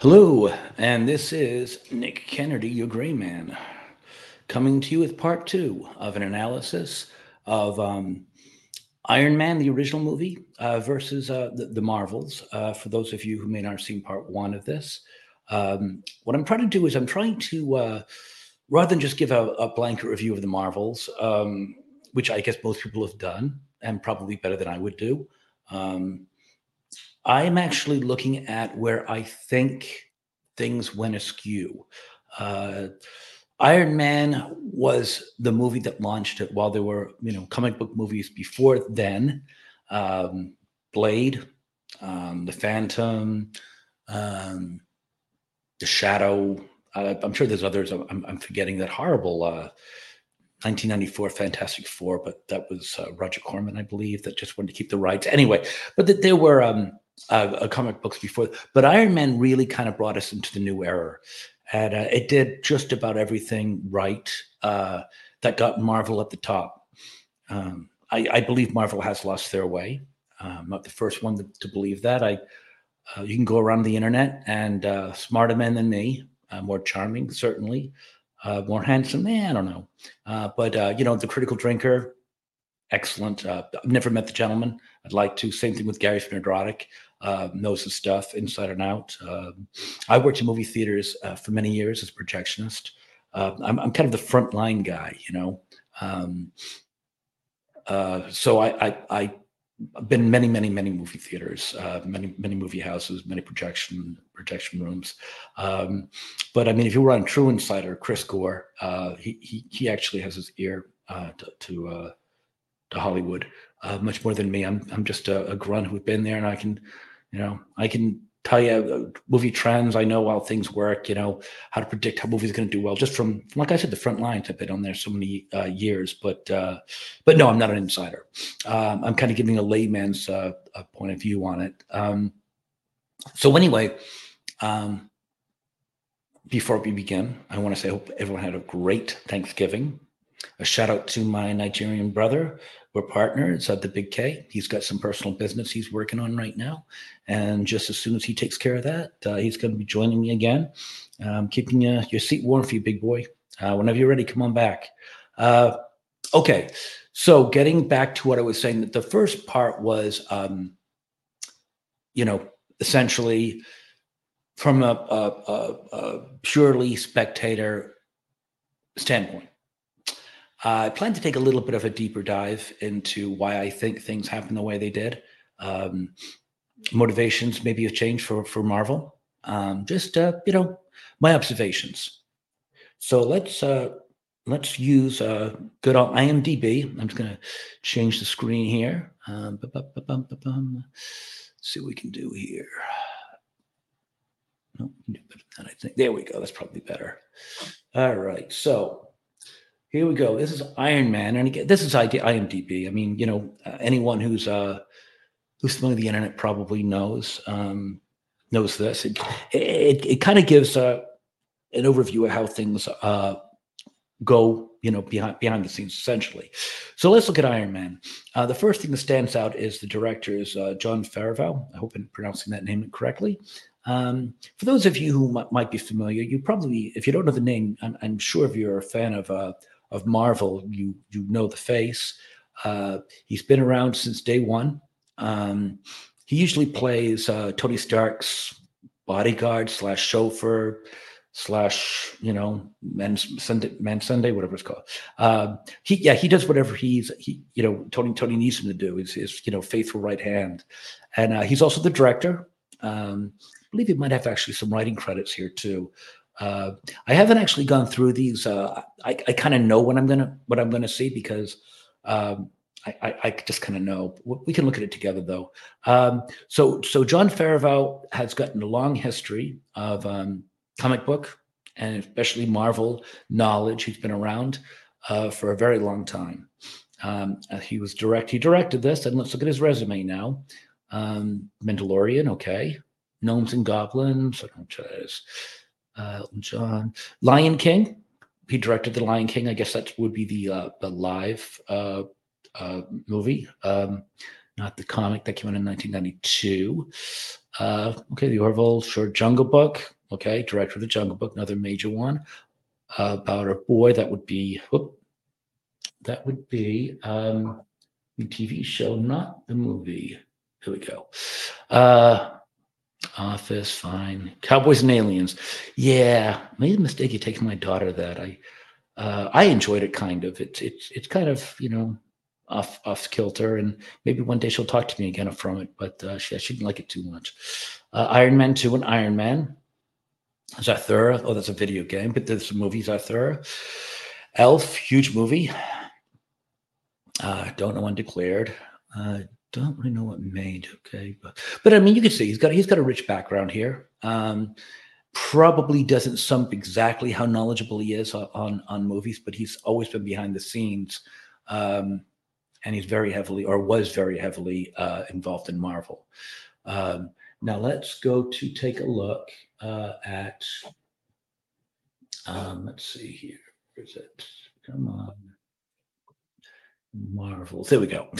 Hello, and this is Nick Kennedy, your gray man, coming to you with part two of an analysis of um, Iron Man, the original movie, uh, versus uh, the, the, Marvels. Uh, for those of you who may not have seen part one of this, um, what I'm trying to do is I'm trying to, uh, rather than just give a, a, blanket review of the Marvels, um, which I guess most people have done, and probably better than I would do. Um, I'm actually looking at where I think things went askew. Uh, Iron Man was the movie that launched it while there were, you know, comic book movies before then. Um, Blade, um, The Phantom, um, The Shadow. Uh, I'm sure there's others. I'm, I'm forgetting that horrible uh, 1994 Fantastic Four, but that was uh, Roger Corman, I believe, that just wanted to keep the rights. Anyway, but that there were um, uh, comic books before, but Iron Man really kind of brought us into the new era, and uh, it did just about everything right uh, that got Marvel at the top. Um, I, I, believe Marvel has lost their way. I'm not the first one to, to believe that. I uh, you can go around the internet and uh, smarter men than me, uh, more charming certainly, more handsome. Man, I don't know, but you know the critical drinker excellent. Uh, I've never met the gentleman. I'd like to. Same thing with Gary Spinodrotic uh, knows his stuff inside and out. Um, I worked in movie theaters uh, for many years as a projectionist. Uh, I'm, I'm, kind of the front line guy, you know. Um, uh, so I, I, I have been many, many, many movie theaters, uh, many, many movie houses, many projection projection rooms. Um, but I mean, if you were on True Insider, Chris Gore, uh, he, he he actually has his ear uh, to to, uh, to Hollywood uh, much more than me. I'm I'm just a, a grunt who's been there, and I can you know, I can tell you uh, movie trends. I know how things work. You know how to predict how movies going to do well, just from like I said, the front lines. I've been on there so many uh, years, but uh, but no, I'm not an insider. Um, I'm kind of giving a layman's uh, a point of view on it. Um, so anyway, um, before we begin, I want to say I hope everyone had a great Thanksgiving. A shout out to my Nigerian brother we're partners at the Big K. He's got some personal business he's working on right now. And just as soon as he takes care of that, uh, he's going to be joining me again. Um, keeping uh, your seat warm for you, big boy. Uh, whenever you're ready, come on back. Uh, okay. So getting back to what I was saying, that the first part was, um, you know, essentially from a, a, a, a purely spectator standpoint I plan to take a little bit of a deeper dive into why I think things happen the way they did. Um, motivations maybe have changed for for Marvel. Um, just uh, you know my observations. So let's uh, let's use uh, good old IMDb. I'm just going to change the screen here. Um, see what we can do here. No, do better than that, I think. There we go. That's probably better. All right. So here we go. This is Iron Man, and again, this is IMDb. I mean, you know, uh, anyone who's uh, who's familiar with the internet probably knows um, knows this. It it, it kind of gives uh, an overview of how things uh, go, you know, behind behind the scenes, essentially. So let's look at Iron Man. Uh, the first thing that stands out is the director is uh, Jon Favreau. I hope I'm pronouncing that name correctly. Um, for those of you who m- might be familiar, you probably, if you don't know the name, I'm, I'm sure if you're a fan of uh, of Marvel, you you know the face. Uh, he's been around since day one. Um, he usually plays uh, Tony Stark's bodyguard slash chauffeur slash you know man Sunday man Sunday whatever it's called. Uh, he yeah he does whatever he's he you know Tony Tony needs him to do. He's his you know faithful right hand, and uh, he's also the director. Um, believe he might have actually some writing credits here too. Uh, I haven't actually gone through these. Uh, I, I kind of know what I'm gonna what I'm gonna see because um, I, I, I, just kind of know. We can look at it together though. Um, so so Jon Favreau has gotten a long history of um, comic book and especially Marvel knowledge. He's been around uh, for a very long time. Um, uh, he was direct. He directed this, and let's look at his resume now. Um, Mandalorian, okay. Gnomes and Goblins. I don't uh, John Lion King. He directed the Lion King. I guess that would be the uh, the live uh, uh, movie. Um, not the comic that came out in 1992. Uh, okay, the Orville short Jungle Book. Okay, director of the Jungle Book, another major one uh, about a boy that would be whoop, that would be um, the TV show, not the movie. Here we go. Uh, Office, fine. Cowboys and Aliens. Yeah, made a mistake of taking my daughter that. I uh, I enjoyed it kind of. It's it's it's kind of you know off off kilter, and maybe one day she'll talk to me again from it. But uh, she, she didn't like it too much. Uh, Iron Man two and Iron Man. Zathura. Oh, that's a video game, but there's a movie Zathura. Elf, huge movie. Uh, don't know when declared. Uh, don't really know what made. Okay, but but I mean, you can see he's got he's got a rich background here. Um, probably doesn't sum up exactly how knowledgeable he is on on movies, but he's always been behind the scenes, um, and he's very heavily or was very heavily uh, involved in Marvel. Um, now let's go to take a look uh, at. Um, let's see here. Where's it? Come on. Marvel. There we go.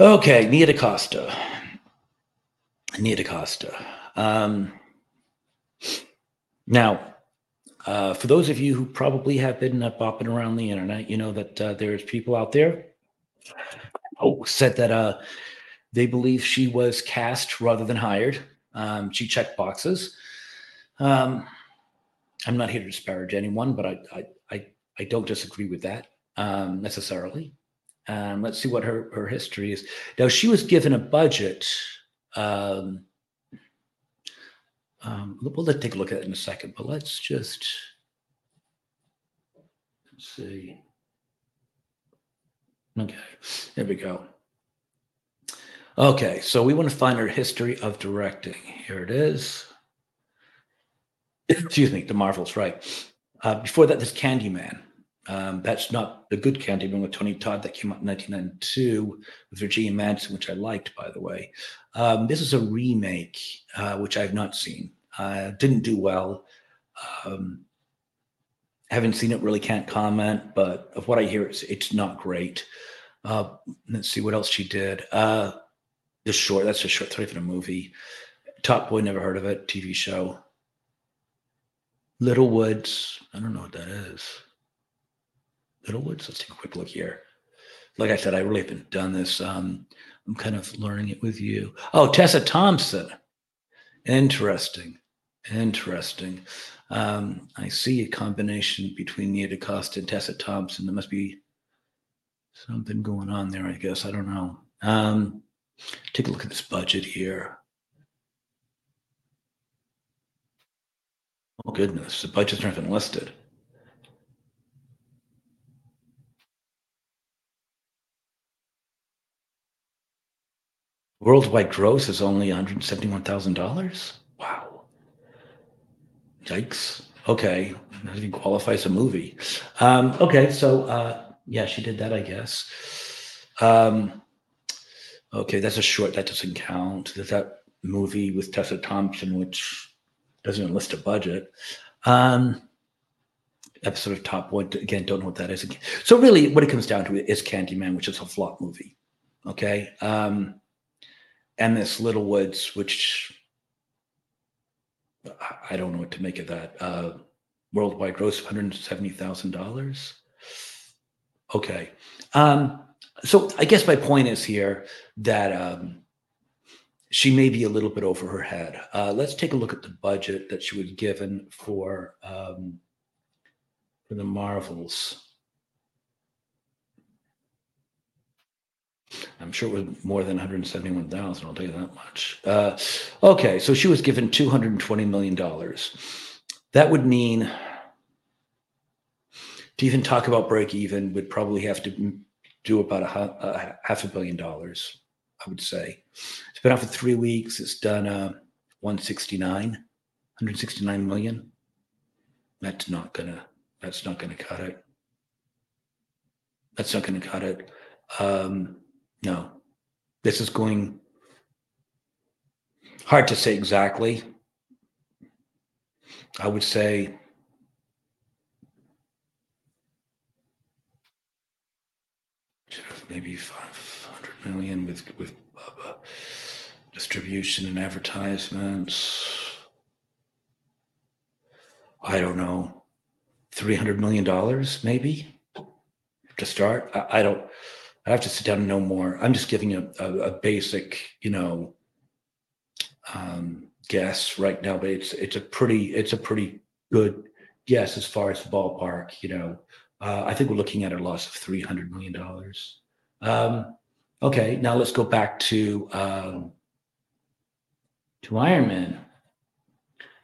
Okay, Nia DaCosta. Nia DaCosta. Um, now, uh, for those of you who probably have been uh, bopping around the internet, you know that uh, there's people out there oh, said that uh, they believe she was cast rather than hired. Um, she checked boxes. Um, I'm not here to disparage anyone, but I I I, I don't disagree with that um, necessarily. Um, let's see what her, her history is. Now, she was given a budget. Um, um, we'll take a look at it in a second, but let's just let's see. Okay, there we go. Okay, so we want to find her history of directing. Here it is. Excuse me, the Marvels, right. Uh, before that, there's Candyman. Um, that's not the good Candyman with Tony Todd that came out in 1992 with Virginia Madsen, which I liked, by the way. Um, this is a remake, uh, which I've not seen. Uh, didn't do well. Um, haven't seen it, really can't comment, but of what I hear, it's, it's not great. Uh, let's see what else she did. Uh, the short, that's a short, not even a movie. Top Boy, never heard of it, TV show. Little Woods, I don't know what that is. Let's take a quick look here. Like I said, I really haven't done this. Um, I'm kind of learning it with you. Oh, Tessa Thompson. Interesting. Interesting. Um, I see a combination between Nia DaCosta and Tessa Thompson. There must be something going on there, I guess. I don't know. Um, take a look at this budget here. Oh, goodness. The budget's not even listed. Worldwide gross is only $171,000. Wow. Yikes. Okay. That even qualifies a movie. Um, okay. So, uh, yeah, she did that, I guess. Um, okay. That's a short. That doesn't count. There's that movie with Tessa Thompson, which doesn't list a budget. Um, episode of Top One. Again, don't know what that is. So, really, what it comes down to is Candyman, which is a flop movie. Okay. Um, and this Little Woods, which I don't know what to make of that. Uh, worldwide gross of $170,000. Okay. Um, so I guess my point is here that um, she may be a little bit over her head. Uh, let's take a look at the budget that she was given for um, for the Marvels. I'm sure it was more than 171,000. I'll tell you that much. Uh, okay, so she was given 220 million dollars. That would mean to even talk about break even would probably have to do about a, a half a billion dollars. I would say it's been out for three weeks. It's done uh, 169, 169 million. That's not gonna. That's not gonna cut it. That's not gonna cut it. Um, no, this is going hard to say exactly. I would say maybe 500 million with with uh, distribution and advertisements. I don't know, three hundred million dollars maybe to start. I, I, don't. I have to sit down and know more. I'm just giving a, a, a basic, you know, um, guess right now, but it's it's a pretty it's a pretty good guess as far as the ballpark. You know, uh, I think we're looking at a loss of three hundred million dollars. Um, okay, now let's go back to um, to Iron Man,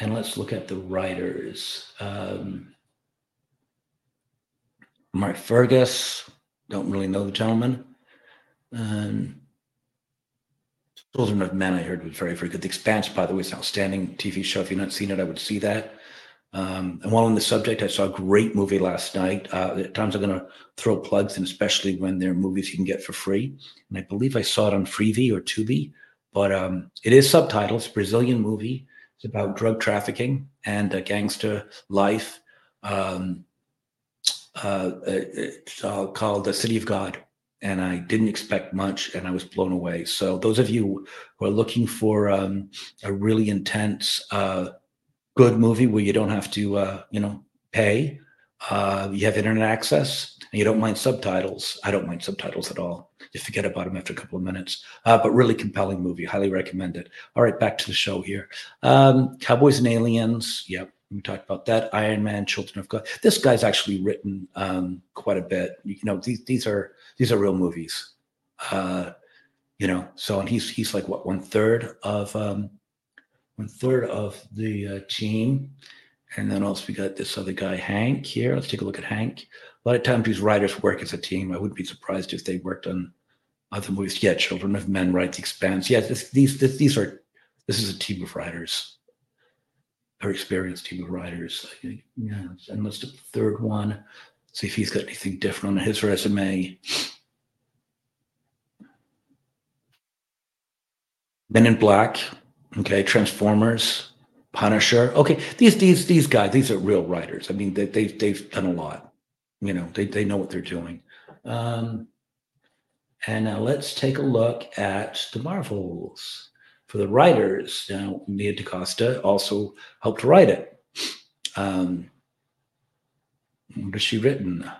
and let's look at the writers. Um, Mark Fergus, don't really know the gentleman. Um, Children of Men, I heard was very, very good. The Expanse, by the way, is an outstanding TV show. If you've not seen it, I would see that. Um, and while on the subject, I saw a great movie last night. Uh, at times, I'm going to throw plugs in, especially when they're movies you can get for free. And I believe I saw it on Freevee or Tubi, but um, it is subtitled. It's a Brazilian movie. It's about drug trafficking and uh, gangster life. Um, uh, it's uh, called The City of God and I didn't expect much, and I was blown away. So those of you who are looking for um, a really intense, uh, good movie where you don't have to, uh, you know, pay, uh, you have internet access, and you don't mind subtitles. I don't mind subtitles at all. You forget about them after a couple of minutes. Uh, but really compelling movie. Highly recommend it. All right, back to the show here. Um, Cowboys and Aliens. Yep, we talked about that. Iron Man, Children of God. This guy's actually written um, quite a bit. You know, these these are these are real movies. Uh, you know, so and he's he's like what one third of um, one third of the uh, team, and then also we got this other guy Hank here. Let's take a look at Hank. A lot of times these writers work as a team. I wouldn't be surprised if they worked on other movies. Yeah, Children of Men, right? The Expanse. Yeah, this, these this, these are this is a team of writers, very experienced team of writers. Yeah, and let's do the third one see if he's got anything different on his resume. Men in Black, okay, Transformers, Punisher. Okay, these these these guys, these are real writers. I mean, they, they've they've done a lot. You know, they they know what they're doing. Um, and now let's take a look at the Marvels for the writers. Now, Nia DaCosta also helped write it. Um, what has she written?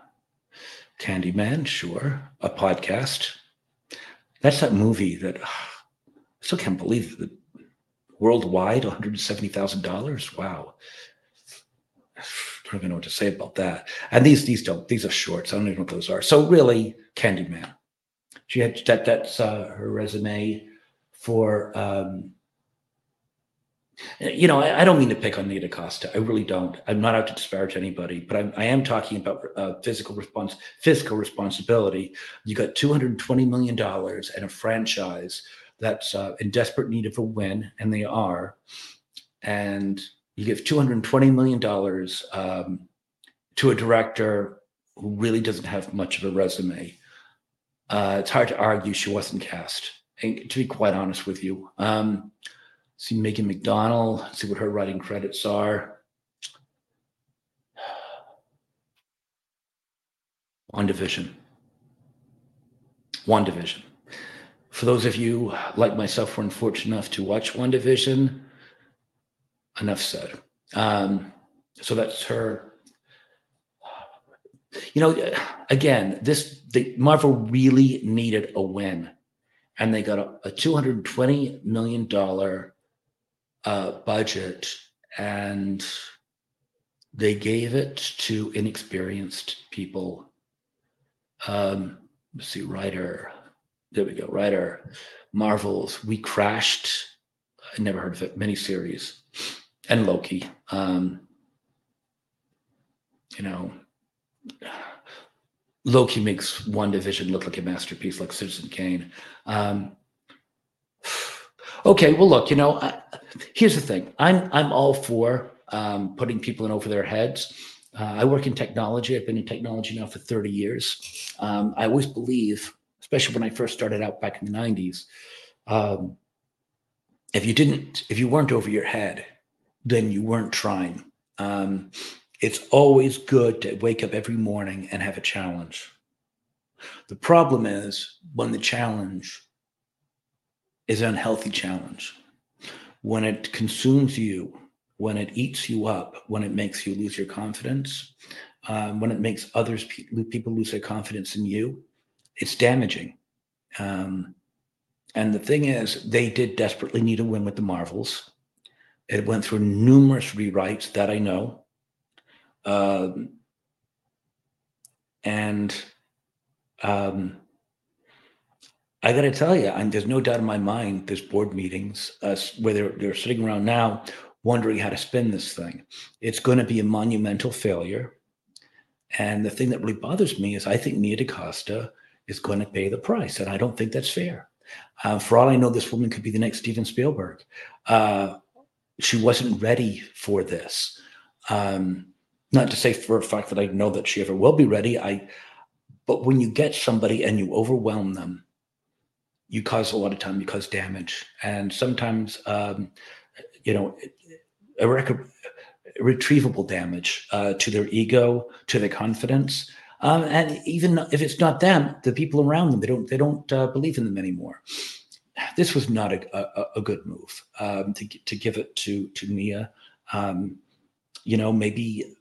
Candyman, sure. A podcast. That's that movie that I still can't believe that worldwide $170,000. Wow. I don't even know what to say about that. And these these don't these are shorts. I don't even know what those are. So really, Candyman. She had that that's uh, her resume for um, you know, I, I, don't mean to pick on Nia DaCosta. I really don't. I'm not out to disparage anybody, but I'm, I am talking about uh, physical response, fiscal responsibility. You got 220 million dollars and a franchise that's uh, in desperate need of a win, and they are. And you give 220 million dollars um, to a director who really doesn't have much of a resume. Uh, it's hard to argue she wasn't cast. And to be quite honest with you. Um, see Megan McDonnell, see what her writing credits are. WandaVision. One division. For those of you like myself were unfortunate enough to watch WandaVision, enough said. Um, so that's her. You know, again, this the Marvel really needed a win, and they got a, a two hundred twenty million dollar uh, budget and they gave it to inexperienced people. Um, let's see, writer. There we go, writer. Marvels. WeCrashed. I never heard of it. Miniseries, and Loki. Um, you know, Loki makes WandaVision look like a masterpiece, like Citizen Kane. Um, okay, well, look, you know, I, here's the thing. I'm I'm all for um, putting people in over their heads. Uh, I work in technology. I've been in technology now for 30 years. Um, I always believe, especially when I first started out back in the 90s, um, if you didn't, if you weren't over your head, then you weren't trying. Um, it's always good to wake up every morning and have a challenge. The problem is when the challenge is an unhealthy challenge. When it consumes you, when it eats you up, when it makes you lose your confidence, um, when it makes others people lose their confidence in you, it's damaging. Um, and the thing is, they did desperately need a win with the Marvels. It went through numerous rewrites that I know. Um, and um, I got to tell you, and there's no doubt in my mind, there's board meetings uh, where they're, they're sitting around now wondering how to spin this thing. It's going to be a monumental failure. And the thing that really bothers me is I think Nia DaCosta is going to pay the price. And I don't think that's fair. Uh, for all I know, this woman could be the next Steven Spielberg. Uh, she wasn't ready for this. Um, not to say for a fact that I know that she ever will be ready. I, but when you get somebody and you overwhelm them, you cause a lot of time, you cause damage, and sometimes, um, you know, irreco- retrievable damage uh, to their ego, to their confidence, um, and even if it's not them, the people around them, they don't they don't uh, believe in them anymore. This was not a, a, a good move um, to to give it to to Nia. Um, you know, maybe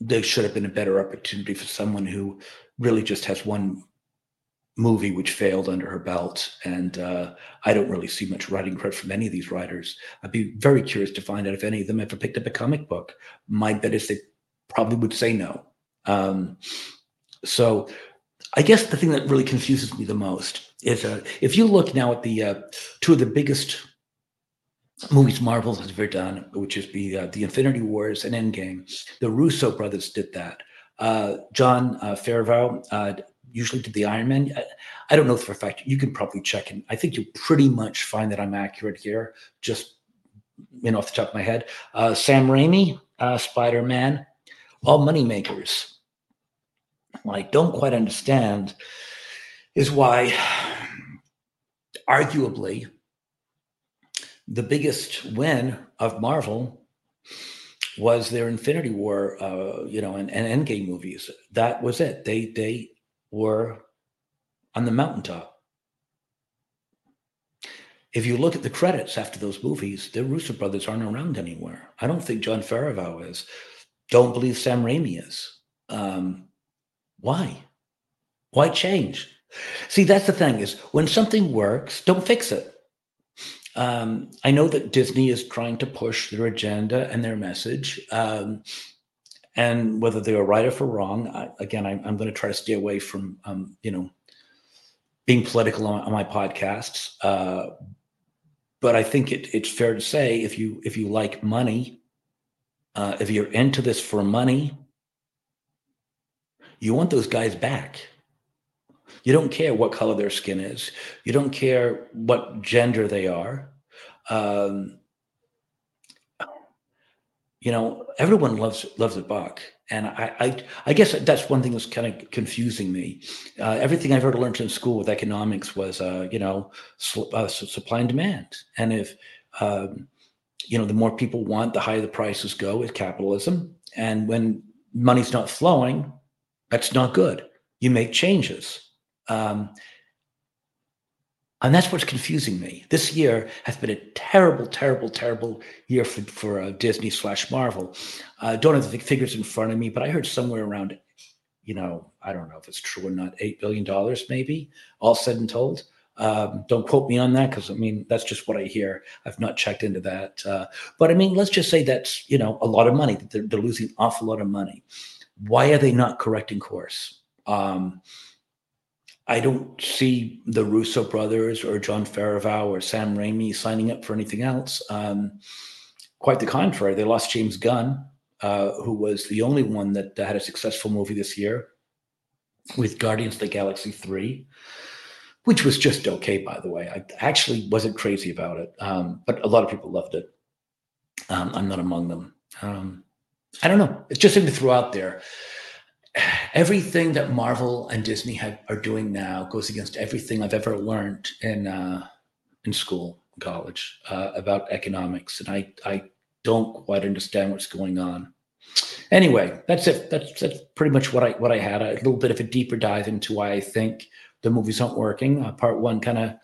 there should have been a better opportunity for someone who really just has one movie which failed under her belt. And uh, I don't really see much writing credit from any of these writers. I'd be very curious to find out if any of them ever picked up a comic book. My bet is they probably would say no. Um, so I guess the thing that really confuses me the most is uh, if you look now at the uh, two of the biggest movies Marvel has ever done, which is the uh, the Infinity Wars and Endgame. The Russo brothers did that. Uh, Jon uh, Favreau uh, usually did the Iron Man. I, I, don't know for a fact. You can probably check, and I think you'll pretty much find that I'm accurate here. Just you know, off the top of my head, uh, Sam Raimi, uh, Spider Man, all money makers. What I don't quite understand is why, arguably, the biggest win of Marvel was their Infinity War, uh, you know, and, and Endgame movies. That was it. They they were on the mountaintop. If you look at the credits after those movies, the Russo brothers aren't around anywhere. I don't think Jon Favreau is. Don't believe Sam Raimi is. Um, why? Why change? See, that's the thing is when something works, don't fix it. Um, I know that Disney is trying to push their agenda and their message. Um, and whether they're right or for wrong, I, again, I, am going to try to stay away from, um, you know, being political on, on my podcasts. Uh, but I think it, it's fair to say if you if you like money, uh, if you're into this for money, you want those guys back. You don't care what color their skin is. You don't care what gender they are. Um, you know, everyone loves loves a buck, and I, I, I guess that's one thing that's kind of confusing me. Uh, everything I've ever learned in school with economics was, uh, you know, sl- uh, supply and demand, and if um, you know, the more people want, the higher the prices go with capitalism, and when money's not flowing, that's not good. You make changes. Um, and that's what's confusing me. This year has been a terrible, terrible, terrible year for, for uh, Disney slash Marvel. I uh, don't have the figures in front of me, but I heard somewhere around, you know, I don't know if it's true or not, $8 billion maybe, all said and told. Um, don't quote me on that because I mean, that's just what I hear. I've not checked into that. Uh, but I mean, let's just say that's, you know, a lot of money. They're, they're losing an awful lot of money. Why are they not correcting course? Um, I don't see the Russo brothers or Jon Favreau or Sam Raimi signing up for anything else. Um, quite the contrary, they lost James Gunn, uh, who was the only one that had a successful movie this year with Guardians of the Galaxy 3, which was just okay, by the way. I actually wasn't crazy about it, um, but a lot of people loved it. Um, I'm not among them. Um, I don't know. It's just something to throw out there everything that Marvel and Disney have, are doing now goes against everything I've ever learned in uh, in school, college uh, about economics, and I I don't quite understand what's going on. Anyway, that's it. That's that's pretty much what I what I had. A little bit of a deeper dive into why I think the movies aren't working. Uh, part one kind of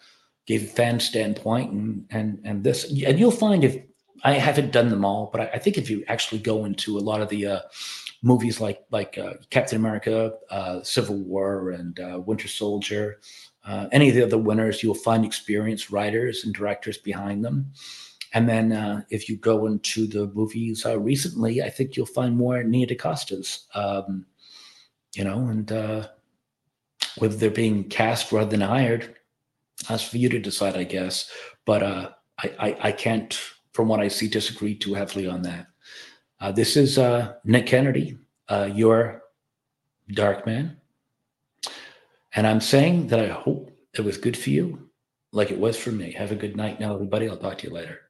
gave a fan standpoint, and and and this, and you'll find if I haven't done them all, but I, I think if you actually go into a lot of the uh, movies like like uh, Captain America, uh, Civil War, and uh, Winter Soldier, uh, any of the other winners, you'll find experienced writers and directors behind them. And then uh, if you go into the movies uh, recently, I think you'll find more Nia DaCosta's, um, you know, and whether they're being cast rather than hired, that's for you to decide, I guess. But I, I, I can't, from what I see, disagree too heavily on that. Uh, this is uh, Nick Kennedy, uh, your dark man. And I'm saying that I hope it was good for you, like it was for me. Have a good night now, everybody. I'll talk to you later.